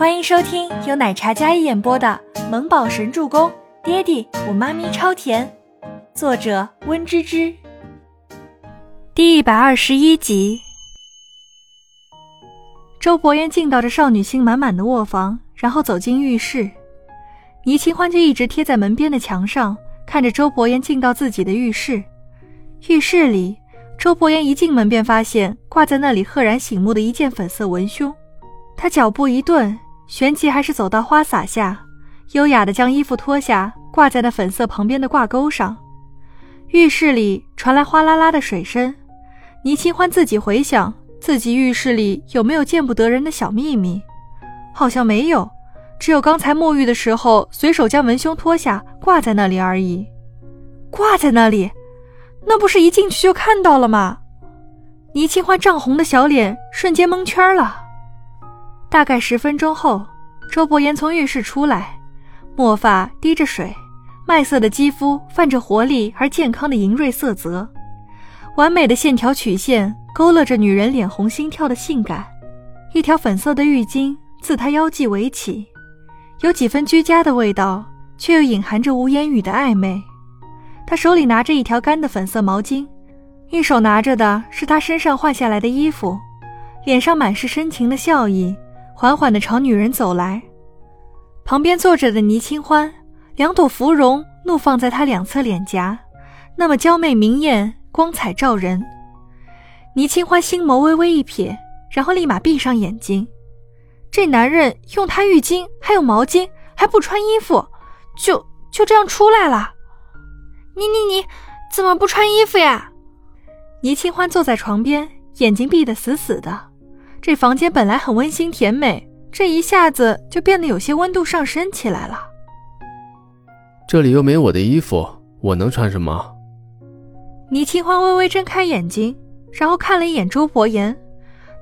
欢迎收听由奶茶嘉一演播的《萌宝神助攻》，爹地我妈咪超甜，作者温芝芝。第一百二十一集。周伯言进到这少女心满满的卧房，然后走进浴室。倪清欢就一直贴在门边的墙上，看着周伯言进到自己的浴室。浴室里，周伯言一进门便发现挂在那里赫然醒目的一件粉色文胸。他脚步一顿，玄奇还是走到花洒下，优雅的将衣服脱下，挂在那粉色旁边的挂钩上。浴室里传来哗啦啦的水声。倪清欢自己回想，自己浴室里有没有见不得人的小秘密？好像没有，只有刚才沐浴的时候随手将文胸脱下挂在那里而已。挂在那里，那不是一进去就看到了吗？倪清欢涨红的小脸瞬间蒙圈了。大概十分钟后，周伯言从浴室出来，墨发滴着水，麦色的肌肤泛着活力而健康的莹润色泽，完美的线条曲线勾勒着女人脸红心跳的性感。一条粉色的浴巾自他腰际围起，有几分居家的味道，却又隐含着无言语的暧昧。他手里拿着一条干的粉色毛巾，一手拿着的是他身上换下来的衣服，脸上满是深情的笑意。缓缓地朝女人走来，旁边坐着的倪清欢，两朵芙蓉怒放在她两侧脸颊，那么娇媚明艳，光彩照人。倪清欢心眸微微一瞥，然后立马闭上眼睛。这男人用他浴巾，还有毛巾，还不穿衣服，就就这样出来了。你你你，怎么不穿衣服呀？倪清欢坐在床边，眼睛闭得死死的。这房间本来很温馨甜美，这一下子就变得有些温度上升起来了。这里又没我的衣服，我能穿什么？倪清欢微微睁开眼睛，然后看了一眼周伯言。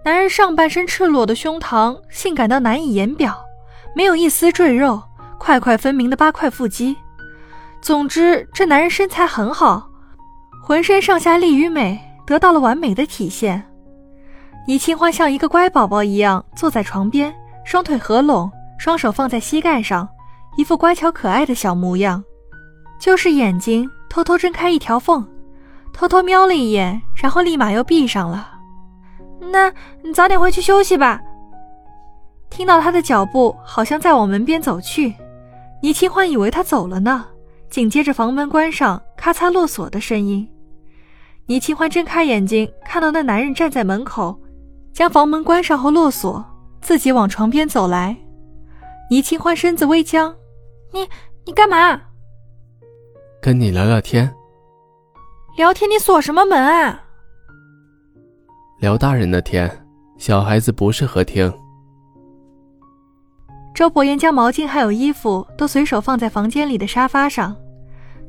男人上半身赤裸的胸膛，性感到难以言表，没有一丝赘肉，块块分明的八块腹肌。总之，这男人身材很好，浑身上下力与美得到了完美的体现。倪清欢像一个乖宝宝一样坐在床边，双腿合拢，双手放在膝盖上，一副乖巧可爱的小模样。就是眼睛偷偷睁开一条缝，偷偷瞄了一眼，然后立马又闭上了。那你早点回去休息吧。听到他的脚步好像在往门边走去，倪清欢以为他走了呢。紧接着房门关上，咔嚓落锁的声音。倪清欢睁开眼睛，看到那男人站在门口。将房门关上后落锁，自己往床边走来。倪清欢身子微僵：“你你干嘛？”“跟你聊聊天。”“聊天？你锁什么门啊？”“聊大人的天，小孩子不适合听。”周伯言将毛巾还有衣服都随手放在房间里的沙发上，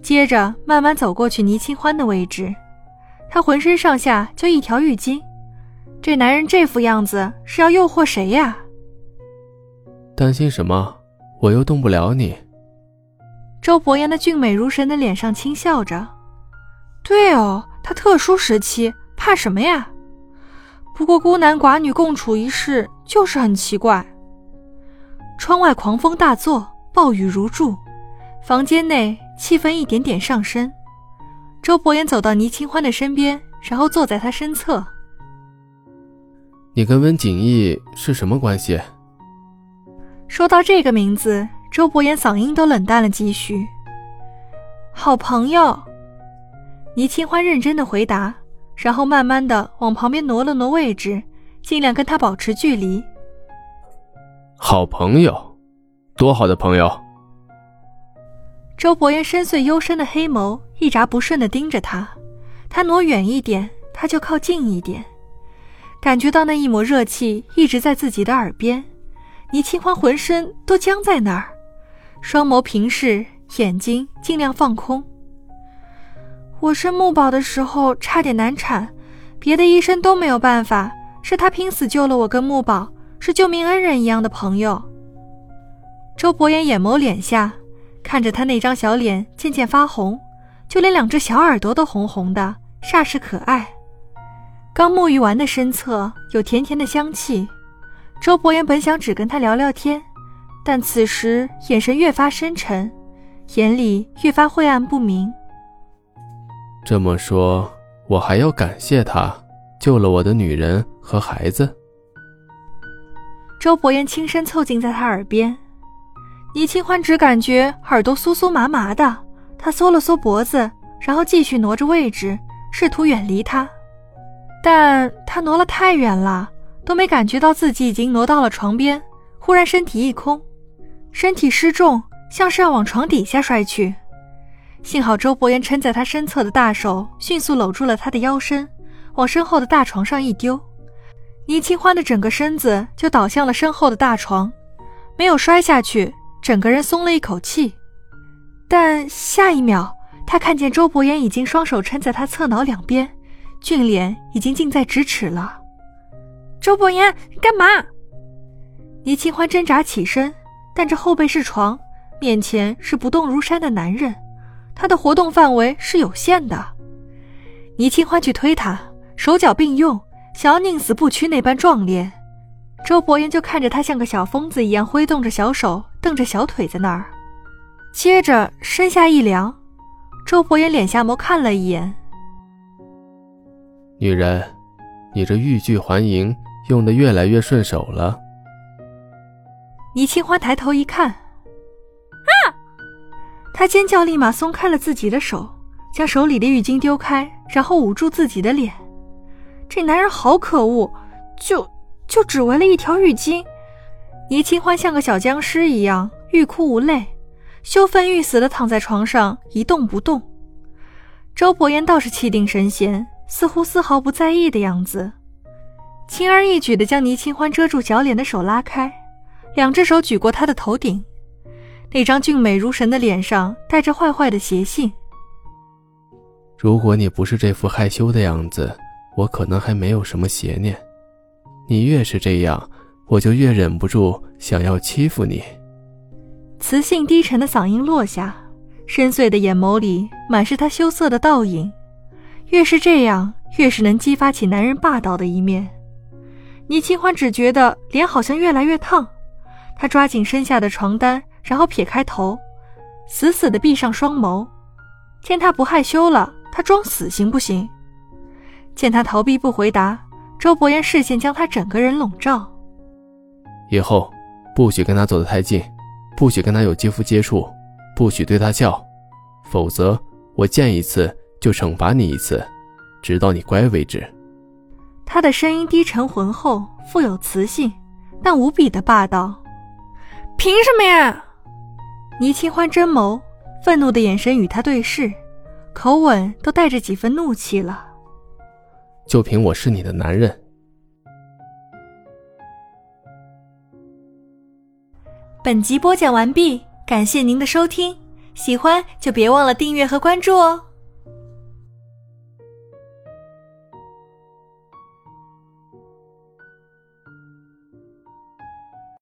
接着慢慢走过去倪清欢的位置。他浑身上下就一条浴巾。这男人这副样子是要诱惑谁呀？担心什么？我又动不了你。周伯言的俊美如神的脸上轻笑着。对哦，他特殊时期怕什么呀？不过孤男寡女共处一室就是很奇怪。窗外狂风大作，暴雨如注，房间内气氛一点点上升。周伯言走到倪清欢的身边，然后坐在他身侧。你跟温景逸是什么关系？说到这个名字，周伯言嗓音都冷淡了几许。好朋友，倪清欢认真的回答，然后慢慢的往旁边挪了挪位置，尽量跟他保持距离。好朋友，多好的朋友！周伯言深邃幽深的黑眸一眨不顺的盯着他，他挪远一点，他就靠近一点。感觉到那一抹热气一直在自己的耳边，倪清欢浑身都僵在那儿，双眸平视，眼睛尽量放空。我生木宝的时候差点难产，别的医生都没有办法，是他拼死救了我跟木宝，是救命恩人一样的朋友。周伯言眼眸敛下，看着他那张小脸渐渐发红，就连两只小耳朵都红红的，煞是可爱。刚沐浴完的身侧有甜甜的香气，周伯言本想只跟他聊聊天，但此时眼神越发深沉，眼里越发晦暗不明。这么说，我还要感谢他救了我的女人和孩子。周伯言轻声凑近在他耳边，倪清欢只感觉耳朵酥酥麻麻的，他缩了缩脖子，然后继续挪着位置，试图远离他，但他挪了太远了。都没感觉到自己已经挪到了床边，忽然身体一空，身体失重，像是要往床底下摔去。幸好周伯言撑在他身侧的大手迅速搂住了他的腰身，往身后的大床上一丢，倪清欢的整个身子就倒向了身后的大床，没有摔下去，整个人松了一口气。但下一秒，他看见周伯言已经双手撑在他侧脑两边，俊脸已经近在咫尺了。周伯言，干嘛？倪清欢挣扎起身，但这后背是床，面前是不动如山的男人，他的活动范围是有限的。倪清欢去推他，手脚并用，想要宁死不屈那般壮烈。周伯言就看着他像个小疯子一样挥动着小手，蹬着小腿在那儿，接着身下一凉，周伯言脸下眸看了一眼，女人，你这欲拒还迎。用的越来越顺手了。倪清欢抬头一看，啊！他尖叫，立马松开了自己的手，将手里的浴巾丢开，然后捂住自己的脸。这男人好可恶，就就只为了一条浴巾。倪清欢像个小僵尸一样欲哭无泪，羞愤欲死的躺在床上一动不动。周伯言倒是气定神闲，似乎丝毫不在意的样子。轻而易举地将倪清欢遮住小脸的手拉开，两只手举过她的头顶，那张俊美如神的脸上带着坏坏的邪性。如果你不是这副害羞的样子，我可能还没有什么邪念。你越是这样，我就越忍不住想要欺负你。磁性低沉的嗓音落下，深邃的眼眸里满是他羞涩的倒影。越是这样，越是能激发起男人霸道的一面。倪清欢只觉得脸好像越来越烫，她抓紧身下的床单，然后撇开头，死死地闭上双眸。见他不害羞了，他装死行不行？见他逃避不回答，周伯言视线将他整个人笼罩。以后不许跟他走得太近，不许跟他有肌肤接触，不许对他笑，否则我见一次就惩罚你一次，直到你乖为止。他的声音低沉浑厚，富有磁性，但无比的霸道。凭什么呀？倪清欢真眸，愤怒的眼神与他对视，口吻都带着几分怒气了。就凭我是你的男人。本集播讲完毕，感谢您的收听，喜欢就别忘了订阅和关注哦。